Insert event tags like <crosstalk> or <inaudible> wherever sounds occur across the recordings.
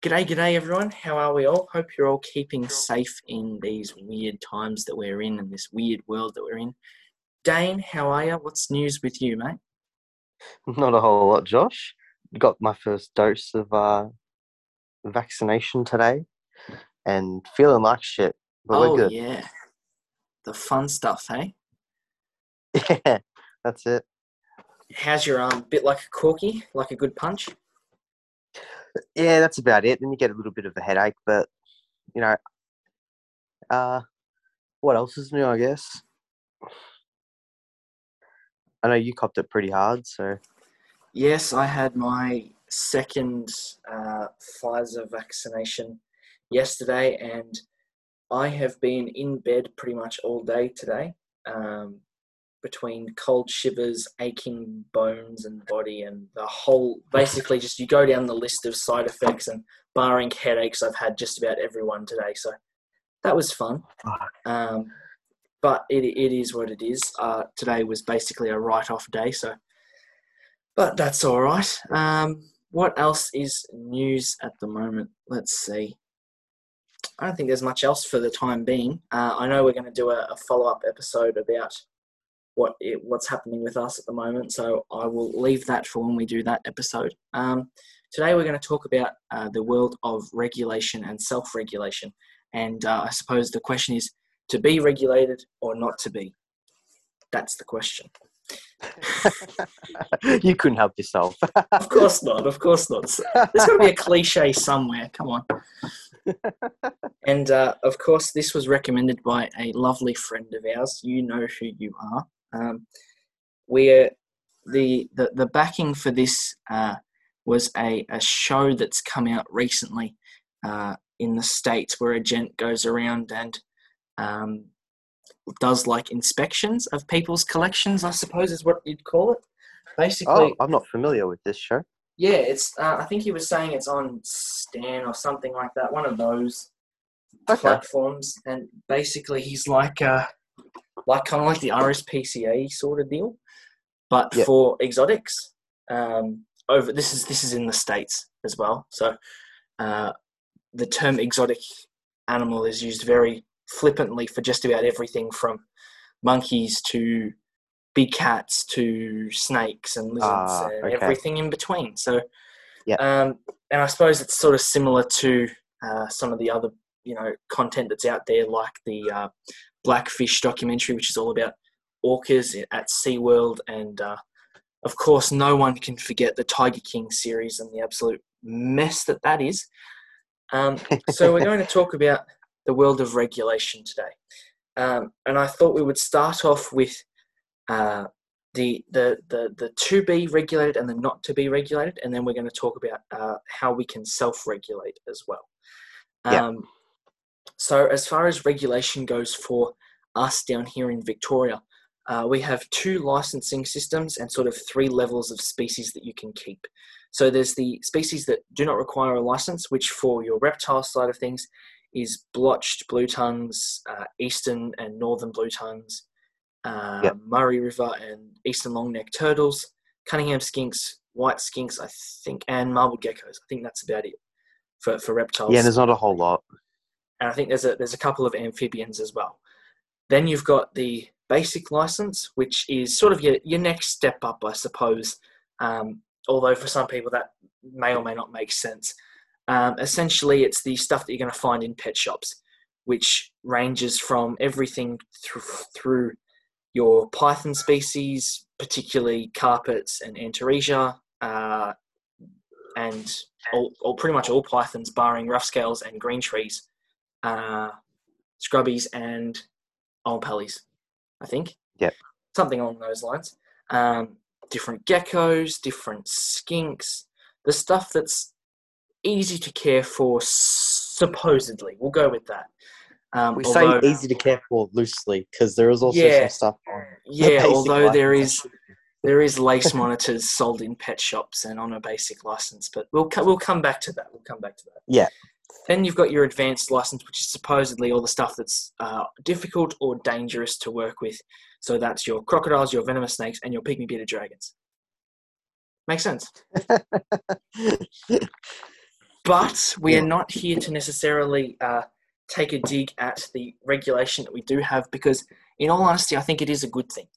G'day, g'day, everyone. How are we all? Hope you're all keeping safe in these weird times that we're in and this weird world that we're in. Dane, how are you? What's news with you, mate? Not a whole lot, Josh. Got my first dose of uh, vaccination today and feeling like shit. But oh, we're good. yeah. The fun stuff, hey? <laughs> Yeah, that's it. How's your arm? Bit like a corky? Like a good punch? Yeah, that's about it. Then you get a little bit of a headache, but you know, uh, what else is new? I guess. I know you copped it pretty hard, so Yes, I had my second uh, Pfizer vaccination yesterday, and I have been in bed pretty much all day today. Um, between cold shivers, aching bones and body, and the whole basically just you go down the list of side effects and barring headaches, I've had just about everyone today. So that was fun. Um, but it, it is what it is. Uh, today was basically a write off day, so but that's all right. Um, what else is news at the moment? Let's see. I don't think there's much else for the time being. Uh, I know we're going to do a, a follow up episode about what it, what's happening with us at the moment, so I will leave that for when we do that episode. Um, today we're going to talk about uh, the world of regulation and self regulation, and uh, I suppose the question is to be regulated or not to be. That's the question. <laughs> you couldn't help yourself. <laughs> Of course not. Of course not. There's got to be a cliche somewhere. Come on. <laughs> And uh, of course, this was recommended by a lovely friend of ours. You know who you are. Um, where the, the the backing for this uh, was a, a show that's come out recently uh, in the states, where a gent goes around and um, does like inspections of people's collections. I suppose is what you'd call it. Basically, oh, I'm not familiar with this show. yeah, it's. Uh, I think he was saying it's on Stan or something like that. One of those Okay. platforms, and basically he's like, uh, like kind of like the RSPCA sort of deal, but Yeah. for exotics. Um, over this is this is in the states as well. So uh, the term exotic animal is used very flippantly for just about everything from monkeys to big cats to snakes and lizards Ah, and okay. everything in between. So, Yeah. um, and I suppose it's sort of similar to uh, some of the other you know content that's out there, like the uh, Blackfish documentary, which is all about orcas at SeaWorld, and uh, of course, no one can forget the Tiger King series and the absolute mess that that is. Um, so we're going to <laughs> talk about the world of regulation today, um, and I thought we would start off with uh, the, the the the to be regulated and the not to be regulated, and then we're going to talk about uh, how we can self-regulate as well. Yeah. So as far as regulation goes for us down here in Victoria, uh, we have two licensing systems and sort of three levels of species that you can keep. So there's the species that do not require a license, which for your reptile side of things is blotched blue tongues, uh, eastern and northern blue tongues, uh, Yep. Murray River and eastern long-necked turtles, Cunningham skinks, white skinks, I think, and marbled geckos. I think that's about it for, for reptiles Yeah, there's not a whole lot. And I think there's a there's a couple of amphibians as well. Then you've got the basic license, which is sort of your your next step up, I suppose. Um, although for some people that may or may not make sense. Um, essentially, it's the stuff that you're going to find in pet shops, which ranges from everything through through your python species, particularly carpets and antaresia, uh, and all, all pretty much all pythons, barring rough scales and green trees uh, scrubbies and Oenpellis, I think. Yep. Something along those lines. Um, different geckos, different skinks, the stuff that's easy to care for, supposedly. We'll go with that. Um, We although- say easy to care for loosely because there is also Yeah. some stuff on. Yeah, <laughs> although there is there is lace monitors sold in pet shops and on a basic license, but we'll we'll come back to that. We'll come back to that. Yeah. Then you've got your advanced license, which is supposedly all the stuff that's uh, difficult or dangerous to work with. So that's your crocodiles, your venomous snakes, and your pygmy bearded dragons. Makes sense. <laughs> But we are not here to necessarily uh, take a dig at the regulation that we do have because, in all honesty, I think it is a good thing.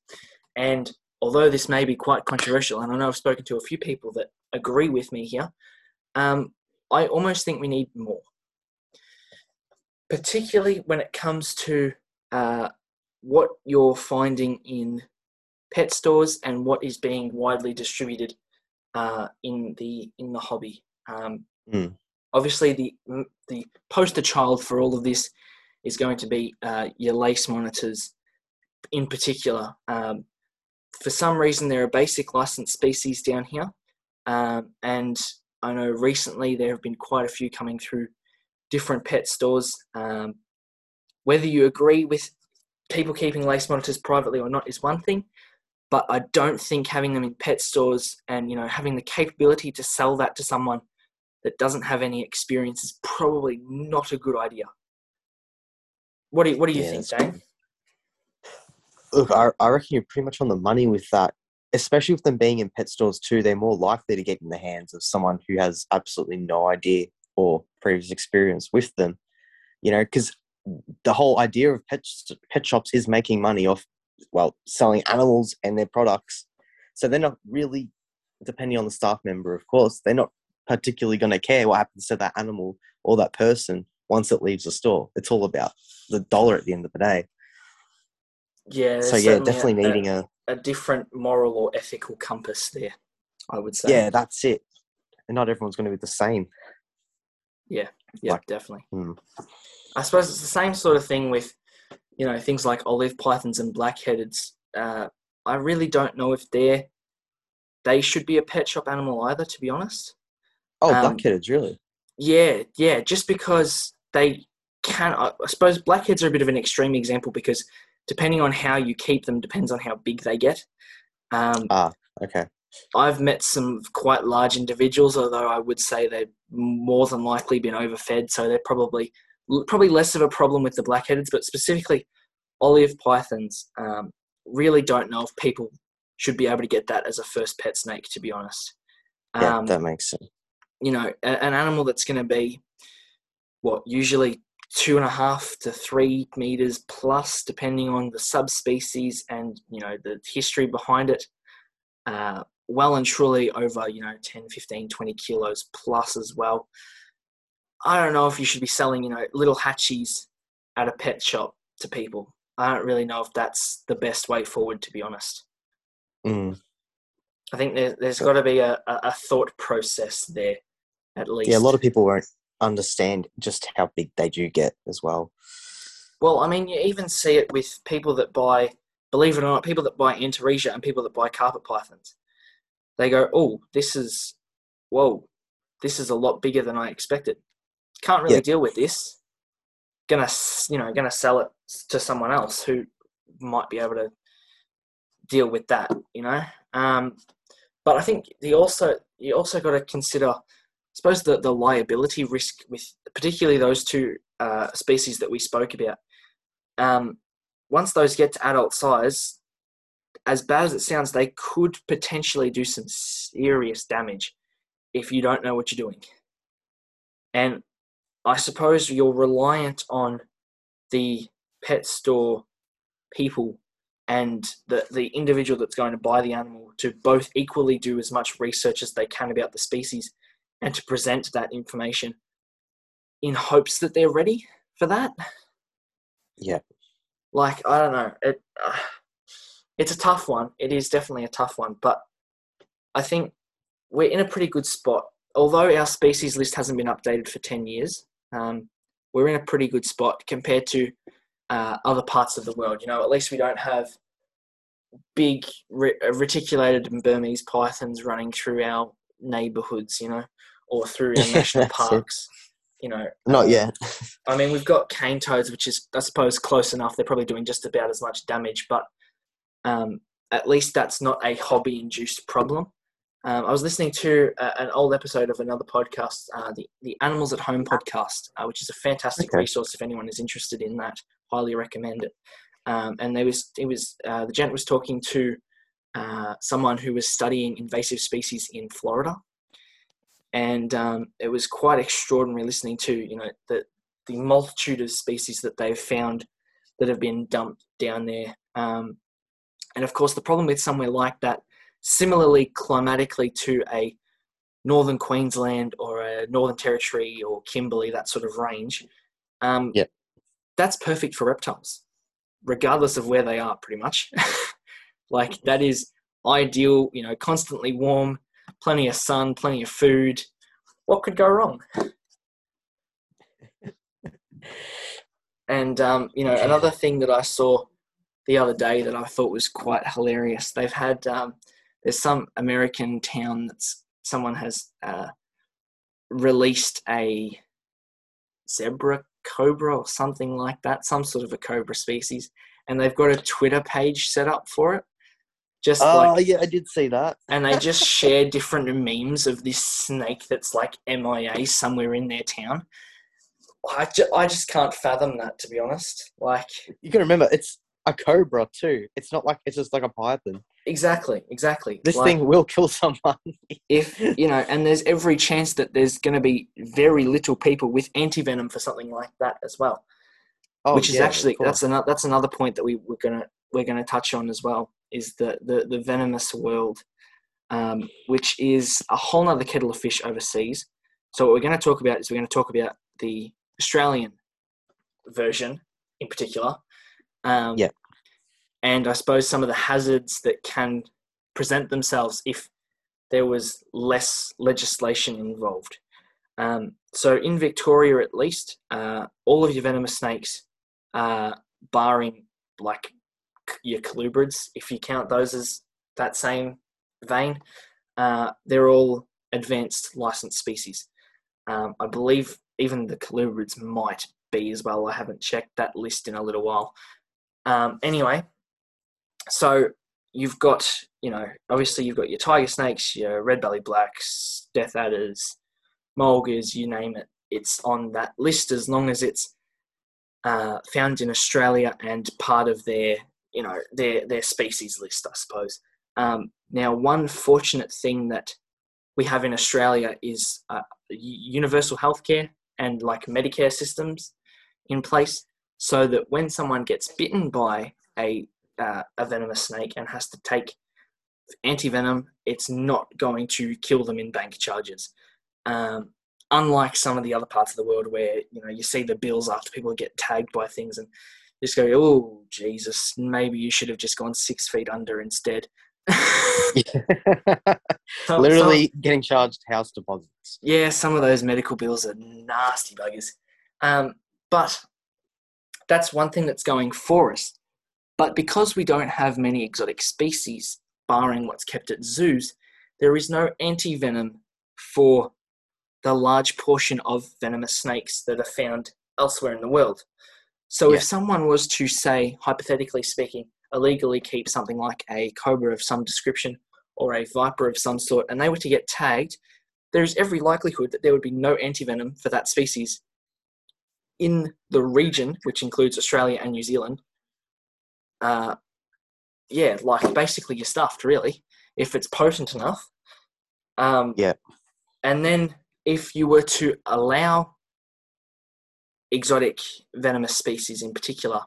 And although this may be quite controversial, and I know I've spoken to a few people that agree with me here, um, I almost think we need more. Particularly when it comes to uh, what you're finding in pet stores and what is being widely distributed uh, in the in the hobby. Um, Mm. Obviously, the the poster child for all of this is going to be uh, your lace monitors, in particular. Um, for some reason, they're a basic licensed species down here, um, and I know recently there have been quite a few coming through different pet stores. Um, whether you agree with people keeping lace monitors privately or not is one thing, but I don't think having them in pet stores and you know having the capability to sell that to someone that doesn't have any experience is probably not a good idea. What do you, what do you Yeah, think, Dane? Look, I, I reckon you're pretty much on the money with that. Especially with them being in pet stores too, they're more likely to get in the hands of someone who has absolutely no idea or previous experience with them. You know, because the whole idea of pet pet shops is making money off, well, selling animals and their products. So they're not really, depending on the staff member, of course, they're not particularly going to care what happens to that animal or that person once it leaves the store. It's all about the dollar at the end of the day. Yeah. so yeah, definitely needing a a different moral or ethical compass there, I would say. yeah, that's it. And not everyone's going to be the same. yeah, like- definitely. Hmm. I suppose it's the same sort of thing with, you know, things like olive pythons and blackheadeds. Uh, I really don't know if they're they should be a pet shop animal either. To be honest, Oh, Um, blackheads, really? yeah, yeah, just because they can. I suppose blackheads are a bit of an extreme example because depending on how you keep them depends on how big they get. Um, Ah, okay. I've met some quite large individuals, although I would say they've more than likely been overfed, so they're probably probably less of a problem with the blackheadeds, but specifically olive pythons. Um, really don't know if people should be able to get that as a first pet snake. To be honest, Yeah, um, that makes sense. you know, a- an animal that's going to be what usually two and a half to three meters plus, depending on the subspecies and you know the history behind it. Uh, well and truly over you know 10 15 20 kilos plus as well i don't know if you should be selling you know little hatchies at a pet shop to people i don't really know if that's the best way forward to be honest Mm. i think there, there's got to be a, a, a thought process there at least Yeah, a lot of people won't understand just how big they do get as well. Well, I mean, you even see it with people that buy, believe it or not, people that buy Antaresia and people that buy carpet pythons. They go, oh, this is, whoa, this is a lot bigger than I expected. Can't really Yeah. deal with this. Gonna, you know, gonna sell it to someone else who might be able to deal with that, you know. Um, but I think the also you also got to consider, suppose, the the liability risk with particularly those two uh, species that we spoke about. Um, once those get to adult size, as bad as it sounds, they could potentially do some serious damage if you don't know what you're doing. And I suppose you're reliant on the pet store people and the, the individual that's going to buy the animal to both equally do as much research as they can about the species and to present that information in hopes that they're ready for that. Yeah. Like I don't know, it uh, it's a tough one. It is definitely a tough one, but I think we're in a pretty good spot. Although our species list hasn't been updated for ten years, um, we're in a pretty good spot compared to uh, other parts of the world. You know, at least we don't have big re- reticulated Burmese pythons running through our neighborhoods. You know, or through <laughs> national it. parks. You know, Not uh, yet. I mean, we've got cane toads, which is, I suppose, close enough. They're probably doing just about as much damage, but um, at least that's not a hobby-induced problem. Um, I was listening to uh, an old episode of another podcast, uh, the the Animals at Home podcast, uh, which is a fantastic Okay. resource if anyone is interested in that. Highly recommend it. Um, and there was it was uh, the gent was talking to uh, someone who was studying invasive species in Florida, and um, it was quite extraordinary listening to you know the the multitude of species that they've found that have been dumped down there. Um, and of course, the problem with somewhere like that, similarly climatically to a northern Queensland or a Northern Territory or Kimberley, that sort of range, um, Yep. that's perfect for reptiles, regardless of where they are, pretty much. <laughs> like that is ideal, you know, constantly warm, plenty of sun, plenty of food. What could go wrong? And um, you know, another thing that I saw the other day that I thought was quite hilarious. They've had um, there's some American town that's someone has uh, released a zebra cobra or something like that, some sort of a cobra species, and they've got a Twitter page set up for it. Just Oh like yeah, I did see that. and they just <laughs> share different memes of this snake that's like MIA somewhere in their town. I, ju- I just can't fathom that, to be honest. Like, You can remember it's a cobra too. It's not like it's just like a python. exactly, exactly. This Like, thing will kill someone. <laughs> if you know, and there's every chance that there's going to be very little people with antivenom for something like that as well. oh, which is yeah, actually that's another that's another point that we we're gonna we're gonna touch on as well is the the, the venomous world, um, which is a whole nother kettle of fish overseas. So what we're going to talk about is we're going to talk about the Australian version in particular. Um, Yeah. And I suppose some of the hazards that can present themselves if there was less legislation involved. Um, so in Victoria, at least, uh, all of your venomous snakes, uh, barring like your colubrids, if you count those as that same vein, uh, they're all advanced licensed species. Um, I believe even the colubrids might be as well. I haven't checked that list in a little while. Um, anyway, so you've got, you know, obviously you've got your tiger snakes, your red belly blacks, death adders, mulgas, you name it. It's on that list as long as it's uh, found in Australia and part of their, you know, their their species list, I suppose. Um, now, one fortunate thing that we have in Australia is uh, universal healthcare and like Medicare systems in place, so that when someone gets bitten by a uh, a venomous snake and has to take antivenom, it's not going to kill them in bank charges. Um, unlike some of the other parts of the world where you know you see the bills after people get tagged by things and just go, oh Jesus, maybe you should have just gone six feet under instead. Some- <laughs> <laughs> some- Literally getting charged house deposits. yeah, some of those medical bills are nasty buggers. Um, but that's one thing that's going for us. But because we don't have many exotic species, barring what's kept at zoos, there is no anti venom for the large portion of venomous snakes that are found elsewhere in the world. So Yeah. if someone was to say, hypothetically speaking, illegally keep something like a cobra of some description or a viper of some sort, and they were to get tagged, there is every likelihood that there would be no antivenom for that species in the region, which includes Australia and New Zealand. Uh, yeah, like basically you're stuffed, really, if it's potent enough. Um, Yeah. And then if you were to allow exotic venomous species in particular,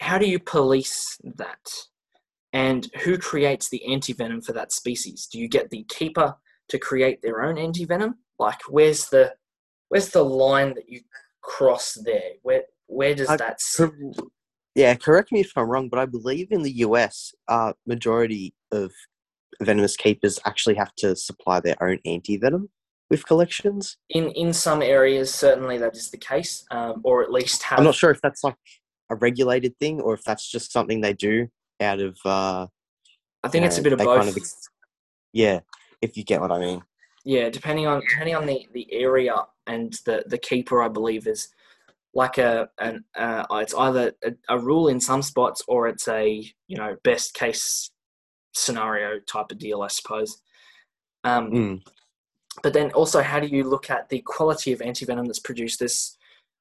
how do you police that? And who creates the antivenom for that species? Do you get the keeper to create their own antivenom? Like, where's the where's the line that you cross there? Where where does I that sit? Yeah, correct me if I'm wrong, but I believe in the US, uh, majority of venomous keepers actually have to supply their own anti-venom with collections. In in some areas, certainly that is the case, um, or at least have. I'm not sure if that's like a regulated thing or if that's just something they do out of. Uh, I think you it's a bit of both. kind of ex- yeah, if you get what I mean. yeah, depending on depending on the, the area and the, the keeper, I believe is like a an uh, it's either a, a rule in some spots or it's a you know best case scenario type of deal, I suppose. Um, Mm. But then also, how do you look at the quality of antivenom that's produced? There's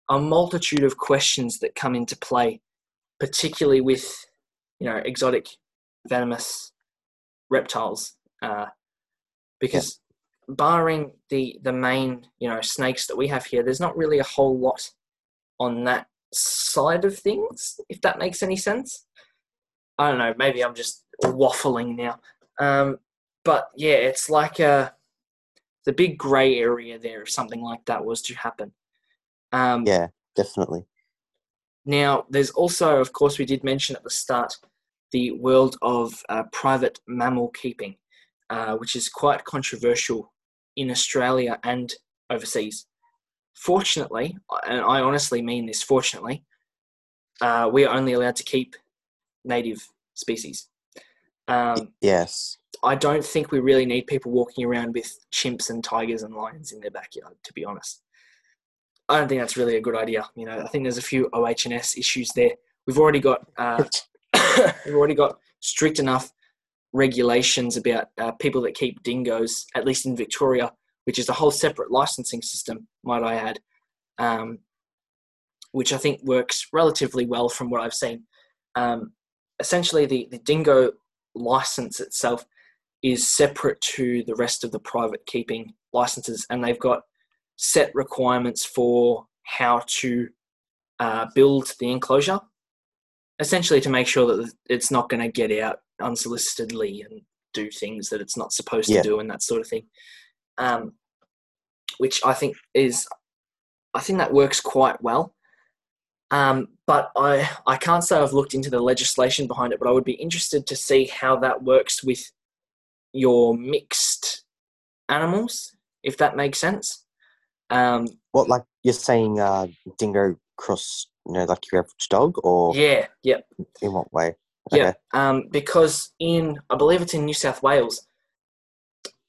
a multitude of questions that come into play, particularly with you know exotic venomous reptiles, uh, because barring the the main you know snakes that we have here, there's not really a whole lot on that side of things. If that makes any sense. I don't know. Maybe I'm just waffling now. Um, but yeah, it's like a the big grey area there if something like that was to happen. Um, Yeah, definitely. Now, there's also, of course, we did mention at the start the world of uh, private mammal keeping, uh, which is quite controversial in Australia and overseas. Fortunately, and I honestly mean this, fortunately, uh, we are only allowed to keep native species. Um, Yes. I don't think we really need people walking around with chimps and tigers and lions in their backyard, to be honest. I don't think that's really a good idea. You know, I think there's a few OHS issues there. We've already got uh, <coughs> we've already got strict enough regulations about uh, people that keep dingoes, at least in Victoria, which is a whole separate licensing system, might I add, um, which I think works relatively well from what I've seen. Um, essentially, the, the dingo license itself is separate to the rest of the private keeping licenses, and they've got set requirements for how to uh, build the enclosure, essentially to make sure that it's not going to get out unsolicitedly and do things that it's not supposed Yeah. to do and that sort of thing. Um, which I think is, I think that works quite well. Um, but I, I can't say I've looked into the legislation behind it, but I would be interested to see how that works with your mixed animals, if that makes sense. Um, What, like you're saying, uh, dingo cross, you know, like your average dog, or yeah, yeah, in what way? yeah. Um, because in, I believe it's in New South Wales,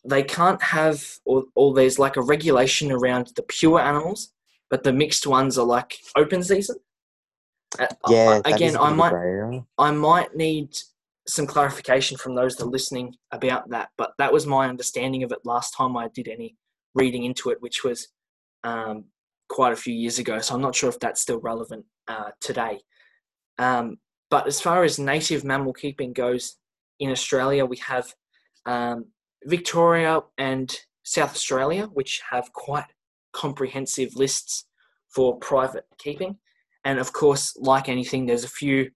they can't have, or, or there's like a regulation around the pure animals, but the mixed ones are like open season. Uh, Yeah. I- again, I might. I might need some clarification from those that are listening about that, but that was my understanding of it last time I did any reading into it, which was um, quite a few years ago. So I'm not sure if that's still relevant uh, today. Um, but as far as native mammal keeping goes in Australia, we have um, Victoria and South Australia, which have quite comprehensive lists for private keeping. And of course, like anything, there's a few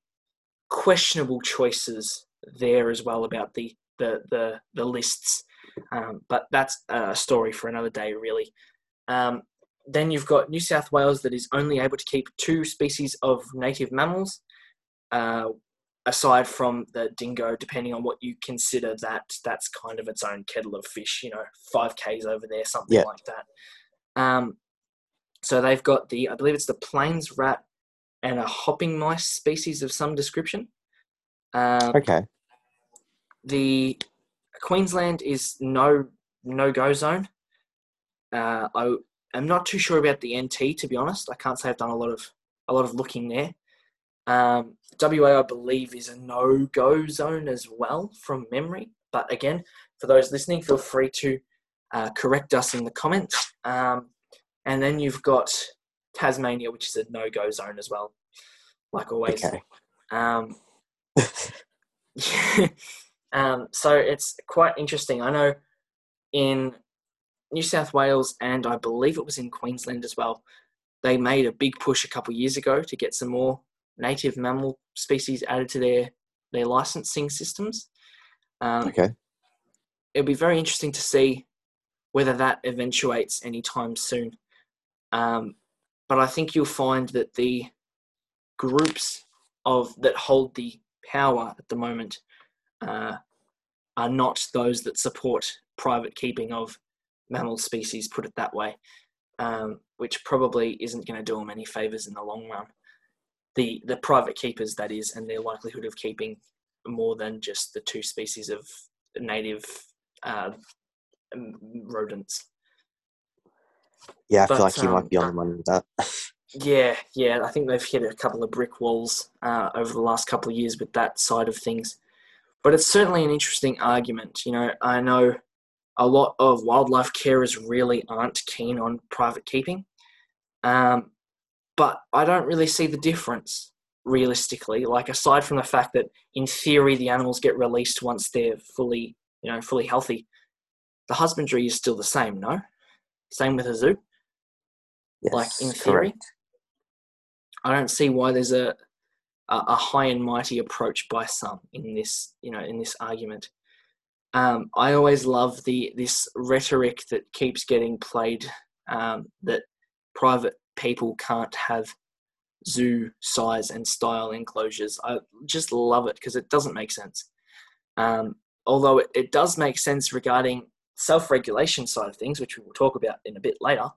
questionable choices there as well about the the the, the lists. Um, but that's a story for another day, really. Um, then you've got New South Wales that is only able to keep two species of native mammals, uh, aside from the dingo. Depending on what you consider that, that's kind of its own kettle of fish. You know, five k's over there, something Yeah. like that. Um, so they've got the, I believe it's the plains rat and a hopping mice species of some description. Um, Okay. the Queensland is no no go zone. Uh, I am not too sure about the NT to be honest. I can't say I've done a lot of a lot of looking there. Um, WA I believe is a no go zone as well from memory. But again, for those listening, feel free to uh, correct us in the comments. Um, and then you've got Tasmania, which is a no go zone as well, like always. Okay. Um, <laughs> <laughs> um, so it's quite interesting. I know in New South Wales and I believe it was in Queensland as well, they made a big push a couple of years ago to get some more native mammal species added to their, their licensing systems. Um, Okay. it'll be very interesting to see whether that eventuates anytime soon. Um, but I think you'll find that the groups of that hold the power at the moment uh, are not those that support private keeping of mammal species. Put it that way, um, which probably isn't going to do them any favors in the long run. The the private keepers, that is, and their likelihood of keeping more than just the two species of native uh, rodents. Yeah, I But, feel like you um, might be on the money with that. Yeah, yeah, I think they've hit a couple of brick walls uh, over the last couple of years with that side of things. But it's certainly an interesting argument. You know, I know a lot of wildlife carers really aren't keen on private keeping, um, but I don't really see the difference realistically. Like aside from the fact that in theory the animals get released once they're fully, you know, fully healthy. the husbandry is still the same, no? Same with a zoo. Yes, like in theory. correct. I don't see why there's a, a a high and mighty approach by some in this you know in this argument. Um, I always love the this rhetoric that keeps getting played um, that private people can't have zoo size and style enclosures. I just love it because it doesn't make sense. Um, although it, it does make sense regarding self-regulation side of things, which we will talk about in a bit later.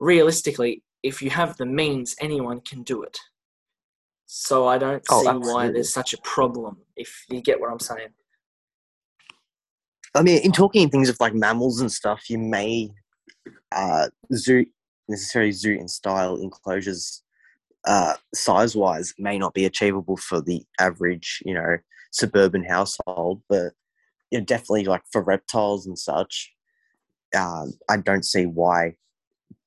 Realistically, if you have the means, anyone can do it. So I don't Oh, see why there's such a problem. If you get what I'm saying. I mean, in talking things of like mammals and stuff, you may uh, zoo necessarily zoo in style enclosures uh, size wise may not be achievable for the average, you know, suburban household, but you know, definitely like for reptiles and such, um, I don't see why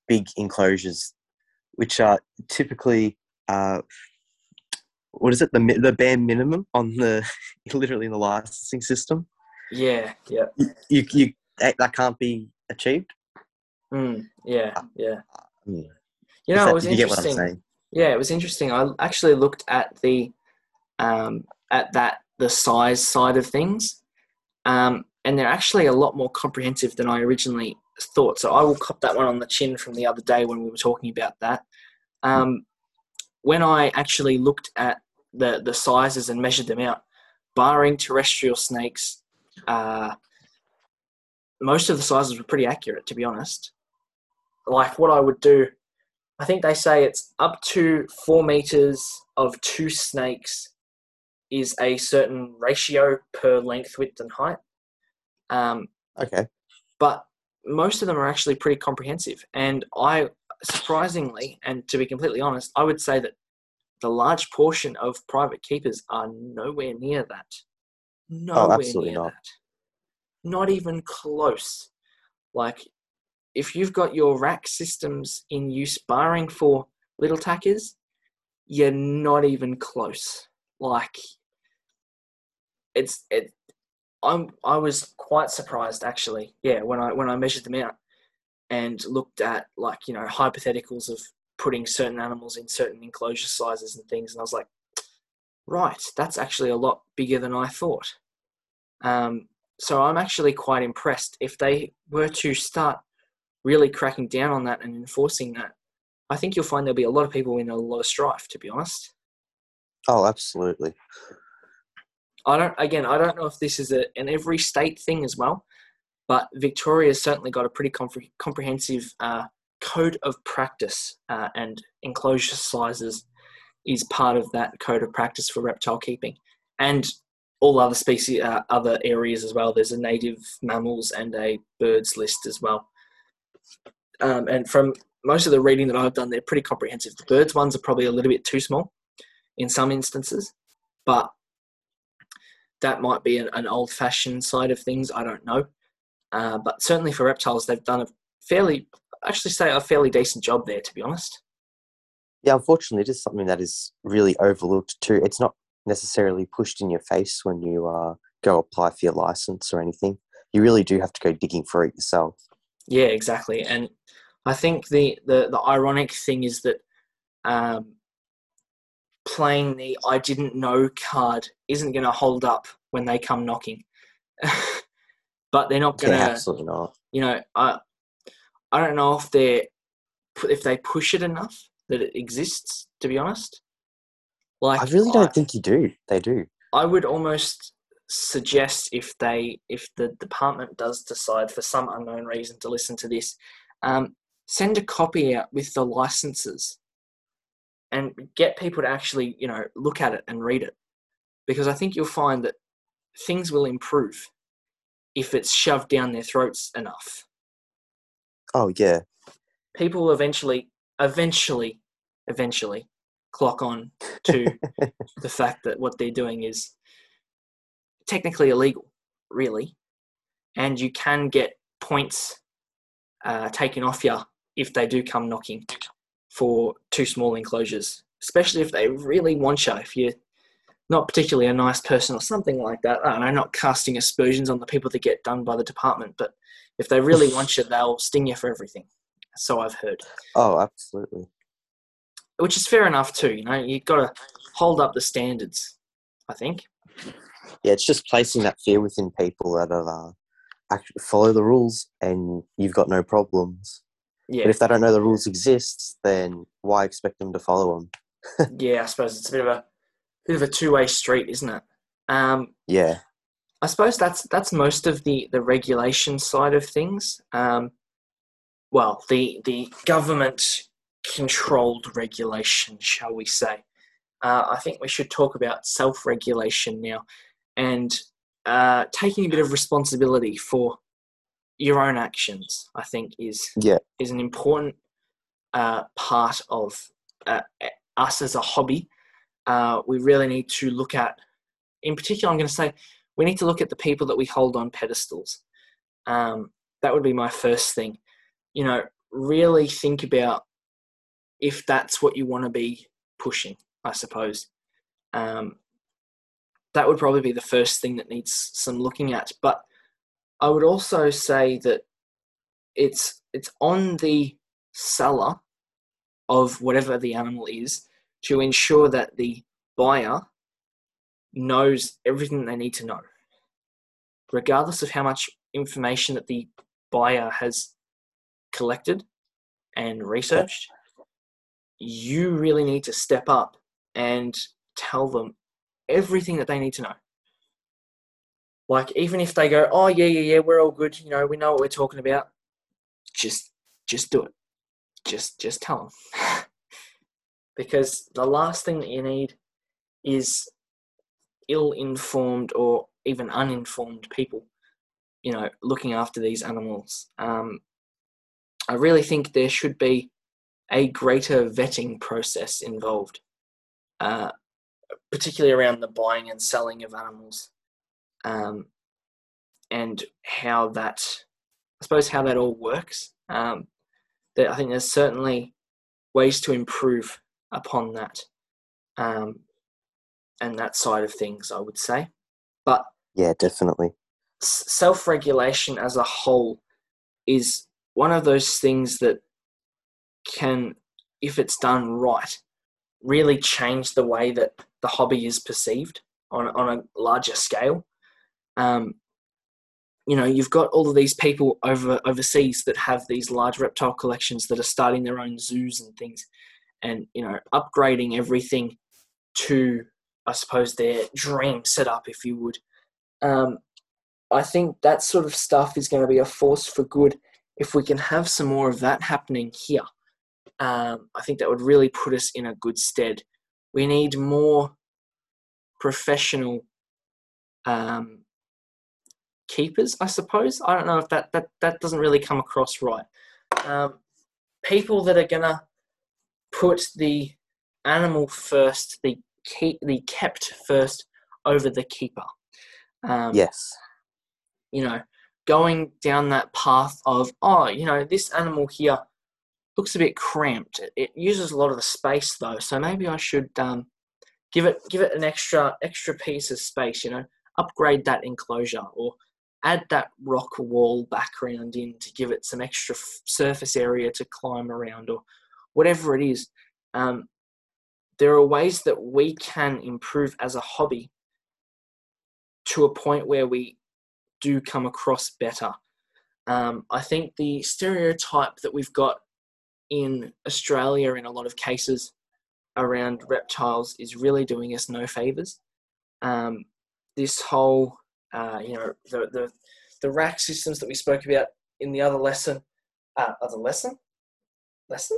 big enclosures, which are typically uh, what is it the the bare minimum on the <laughs> literally in the licensing system Yeah, yeah, you you that, that can't be achieved. mm, yeah, yeah. Mm. You know, that- it was did you get what I'm interesting. Yeah, it was interesting. I actually looked at the um, at that the size side of things, um, and they're actually a lot more comprehensive than I originally thought. So I will cop that one on the chin from the other day when we were talking about that. Um, when I actually looked at the the sizes and measured them out, barring terrestrial snakes, uh, most of the sizes were pretty accurate. To be honest, like what I would do I think they say it's up to four meters of two snakes is a certain ratio per length, width, and height. Um, Okay. but most of them are actually pretty comprehensive. And I, surprisingly, and to be completely honest, I would say that the large portion of private keepers are nowhere near that. Nowhere absolutely near not. that. Not even close. Like, if you've got your rack systems in use, barring for little tackers, you're not even close. Like, it's it. I'm I was quite surprised actually. Yeah, when I when I measured them out and looked at like you know hypotheticals of putting certain animals in certain enclosure sizes and things, and I was like, right, that's actually a lot bigger than I thought. Um, so I'm actually quite impressed. If they were to start really cracking down on that and enforcing that, I think you'll find there'll be a lot of people in a lot of strife. To be honest. Oh, absolutely. I don't. Again, I don't know if this is a, an every state thing as well, but Victoria's certainly got a pretty compre- comprehensive uh, code of practice, uh, and enclosure sizes is part of that code of practice for reptile keeping, and all other species, uh, other areas as well. There's a native mammals and a birds list as well. Um, and from most of the reading that I've done, they're pretty comprehensive. The birds ones are probably a little bit too small in some instances, but that might be an, an old fashioned side of things. I don't know. Uh, but certainly for reptiles, they've done a fairly, actually say a fairly decent job there, to be honest. Yeah, unfortunately, it is something that is really overlooked too. It's not necessarily pushed in your face when you uh, go apply for your license or anything. You really do have to go digging for it yourself. Yeah, exactly. And I think the, the, the ironic thing is that um, playing the I didn't know card isn't going to hold up when they come knocking. <laughs> but they're not going Yeah, to absolutely not. you know, I I don't know if they if they push it enough that it exists. To be honest, like I really don't think you do. They do. I would almost suggest if they if the department does decide for some unknown reason to listen to this, um, send a copy out with the licenses and get people to actually you know look at it and read it because I think you'll find that things will improve if it's shoved down their throats enough. Oh yeah. people eventually eventually eventually clock on to <laughs> the fact that what they're doing is technically illegal really and you can get points uh, taken off you if they do come knocking for too small enclosures especially if they really want you if you're not particularly a nice person or something like that. I don't know, not casting aspersions on the people that get done by the department, but if they really want you, <laughs> they'll sting you for everything. So I've heard. Oh, absolutely. Which is fair enough too, you know, you've got to hold up the standards, I think. Yeah, it's just placing that fear within people that are uh, actually follow the rules and you've got no problems. Yeah. But if they don't know the rules exist, then why expect them to follow them? <laughs> yeah, I suppose it's a bit of a bit of a two way street, isn't it? Um, Yeah, I suppose that's that's most of the the regulation side of things. Um, well, the the government controlled regulation, shall we say? Uh, I think we should talk about self regulation now, and uh, taking a bit of responsibility for your own actions. I think is yeah, is an important uh, part of uh, us as a hobby. Uh, we really need to look at, in particular, I'm going to say, we need to look at the people that we hold on pedestals. Um, that would be my first thing. You know, really think about if that's what you want to be pushing, I suppose. Um, that would probably be the first thing that needs some looking at. But I would also say that it's it's on the seller of whatever the animal is to ensure that the buyer knows everything they need to know, regardless of how much information that the buyer has collected and researched. You really need to step up and tell them everything that they need to know. Like even if they go, "Oh yeah, yeah, yeah, we're all good. You know, we know what we're talking about." Just, just do it. Just, just tell them. <laughs> because the last thing that you need is ill-informed or even uninformed people. You know, looking after these animals. Um, I really think there should be a greater vetting process involved, uh, particularly around the buying and selling of animals um, and how that, I suppose, how that all works. Um, that I think there's certainly ways to improve upon that, um, and that side of things. I would say, but yeah, definitely. self-regulation as a whole is one of those things that can, if it's done right, really change the way that the hobby is perceived on on a larger scale um, you know, you've got all of these people over overseas that have these large reptile collections that are starting their own zoos and things, and you know, upgrading everything to, I suppose, their dream setup, if you would. Um, I think that sort of stuff is going to be a force for good if we can have some more of that happening here. Um, I think that would really put us in a good stead. We need more professional um, keepers, I suppose. I don't know if that that, that doesn't really come across right. Um, people that are gonna put the animal first, the keep the kept first over the keeper. Um, Yes. you know, going down that path of, oh, you know, this animal here looks a bit cramped. It, it uses a lot of the space though, so maybe I should um, give it give it an extra extra piece of space. You know, upgrade that enclosure or add that rock wall background in to give it some extra f- surface area to climb around or whatever it is. Um, there are ways that we can improve as a hobby to a point where we do come across better. Um, I think the stereotype that we've got in Australia in a lot of cases around reptiles is really doing us no favors. Um, this whole, uh, you know, the, the the rack systems that we spoke about in the other lesson, uh, other lesson, lesson.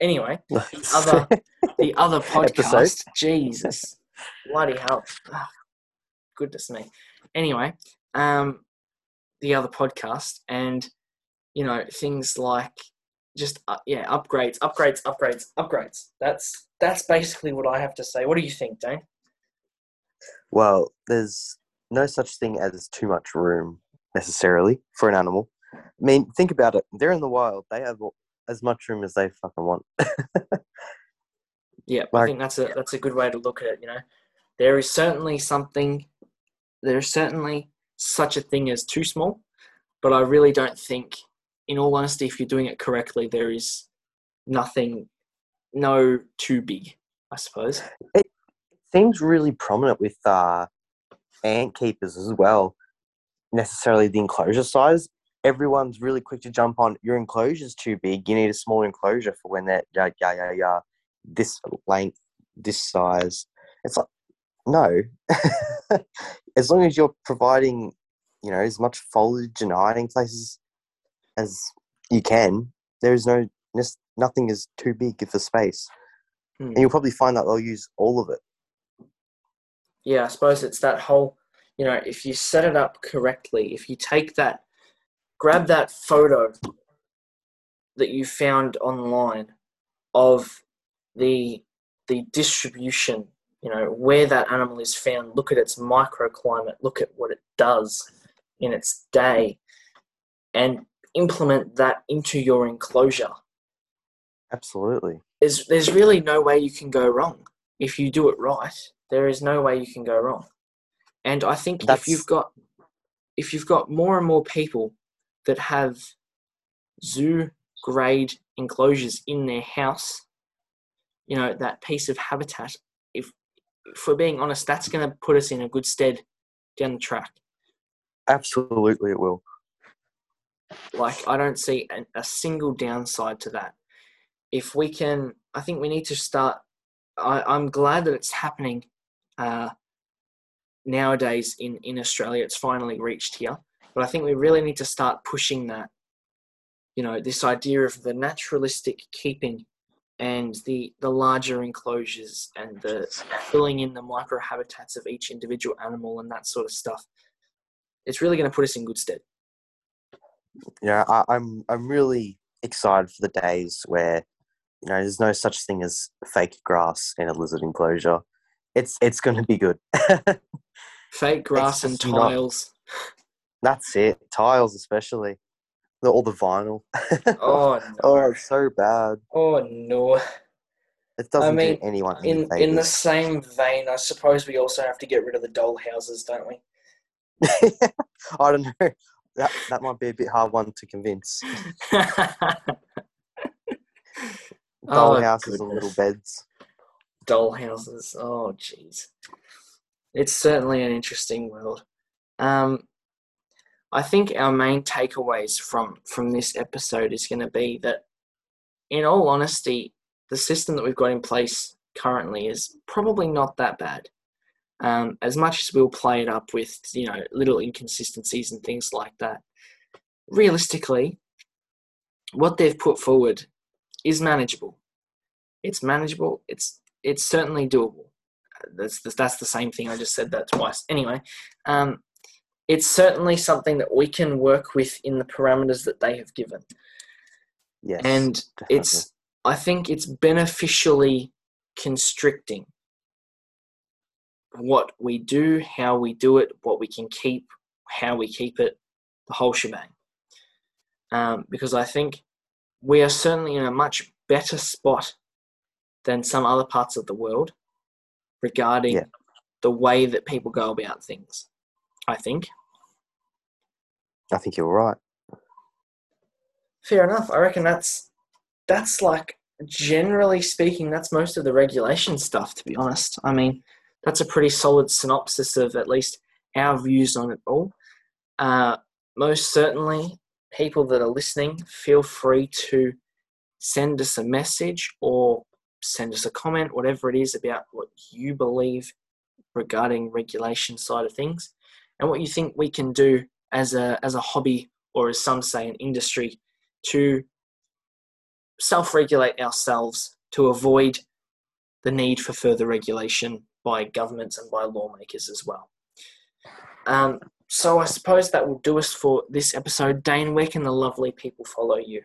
Anyway, the other the <laughs> other podcast. Jesus, bloody hell! Ah, goodness me. Anyway, um, the other podcast, and you know things like just uh, yeah upgrades, upgrades, upgrades, upgrades. That's that's basically what I have to say. What do you think, Dane? Well, there's no such thing as too much room necessarily for an animal. I mean, think about it. They're in the wild. They have as much room as they fucking want. Yeah, I think that's a that's a good way to look at it. You know, there is certainly something, there is certainly such a thing as too small, but I really don't think, in all honesty, if you're doing it correctly, there is nothing, no too big, I suppose. It seems really prominent with uh, ant keepers as well. Necessarily the enclosure size. Everyone's really quick to jump on your enclosure's too big. You need a smaller enclosure for when they're yeah yeah yeah yeah this length, this size. It's like no. <laughs> as long as you're providing, you know, as much foliage and hiding places as you can, there is no nothing is too big for space. Hmm. And you'll probably find that they'll use all of it. Yeah, I suppose it's that whole, you know, if you set it up correctly, if you take that, grab that photo that you found online of the the distribution, you know, where that animal is found, look at its microclimate, look at what it does in its day, and implement that into your enclosure. Absolutely. There's there's really no way you can go wrong if you do it right. There is no way you can go wrong. And I think That's- if you've got if you've got more and more people that have zoo grade enclosures in their house, you know, that piece of habitat, if if we're being honest, that's gonna put us in a good stead down the track. Absolutely, it will. Like, I don't see a, a single downside to that. If we can, I think we need to start. I, I'm glad that it's happening uh, nowadays in, in Australia. It's finally reached here. But I think we really need to start pushing that, you know, this idea of the naturalistic keeping and the, the larger enclosures and the filling in the microhabitats of each individual animal and that sort of stuff. It's really going to put us in good stead. Yeah, I, I'm I'm really excited for the days where you know there's no such thing as fake grass in a lizard enclosure. It's it's going to be good. <laughs> Fake grass and just not- tiles. That's it. Tiles, especially the, all the vinyl. <laughs> Oh no. oh, it's so bad. Oh no. It doesn't mean, do anyone any In in the same vein, I suppose we also have to get rid of the doll houses, don't we? <laughs> I don't know. That that might be a bit hard one to convince. Doll Oh, houses and little beds. doll houses. Oh jeez. It's certainly an interesting world. Um I think our main takeaways from from this episode is going to be that in all honesty, the system that we've got in place currently is probably not that bad. Um, as much as we'll play it up with, you know, little inconsistencies and things like that, realistically, what they've put forward is manageable. It's manageable. It's it's certainly doable. That's that's the same thing. I just said that twice. Anyway, um, it's certainly something that we can work with in the parameters that they have given Yes. and definitely. it's i think it's beneficially constricting what we do how we do it what we can keep how we keep it the whole shebang um, because i think we are certainly in a much better spot than some other parts of the world regarding Yeah. the way that people go about things i think I think you're right. Fair enough. I reckon that's that's like generally speaking, that's most of the regulation stuff. To be honest, I mean that's a pretty solid synopsis of at least our views on it all. Uh, most certainly, people that are listening, feel free to send us a message or send us a comment, whatever it is about what you believe regarding regulation side of things, and what you think we can do as a as a hobby or as some say an industry to self-regulate ourselves to avoid the need for further regulation by governments and by lawmakers as well. Um, so I suppose that will do us for this episode. Dane, where can the lovely people follow you?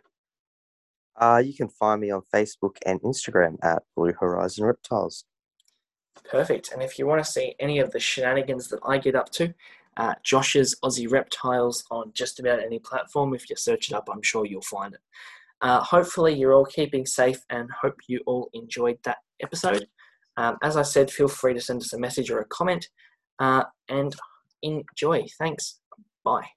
Uh, you can find me on Facebook and Instagram at Blue Horizon Reptiles. Perfect. And if you want to see any of the shenanigans that I get up to, uh, Josh's Aussie Reptiles on just about any platform. If you search it up, I'm sure you'll find it. Uh, hopefully, you're all keeping safe and hope you all enjoyed that episode. Um, as I said, feel free to send us a message or a comment uh, and enjoy. Thanks. Bye.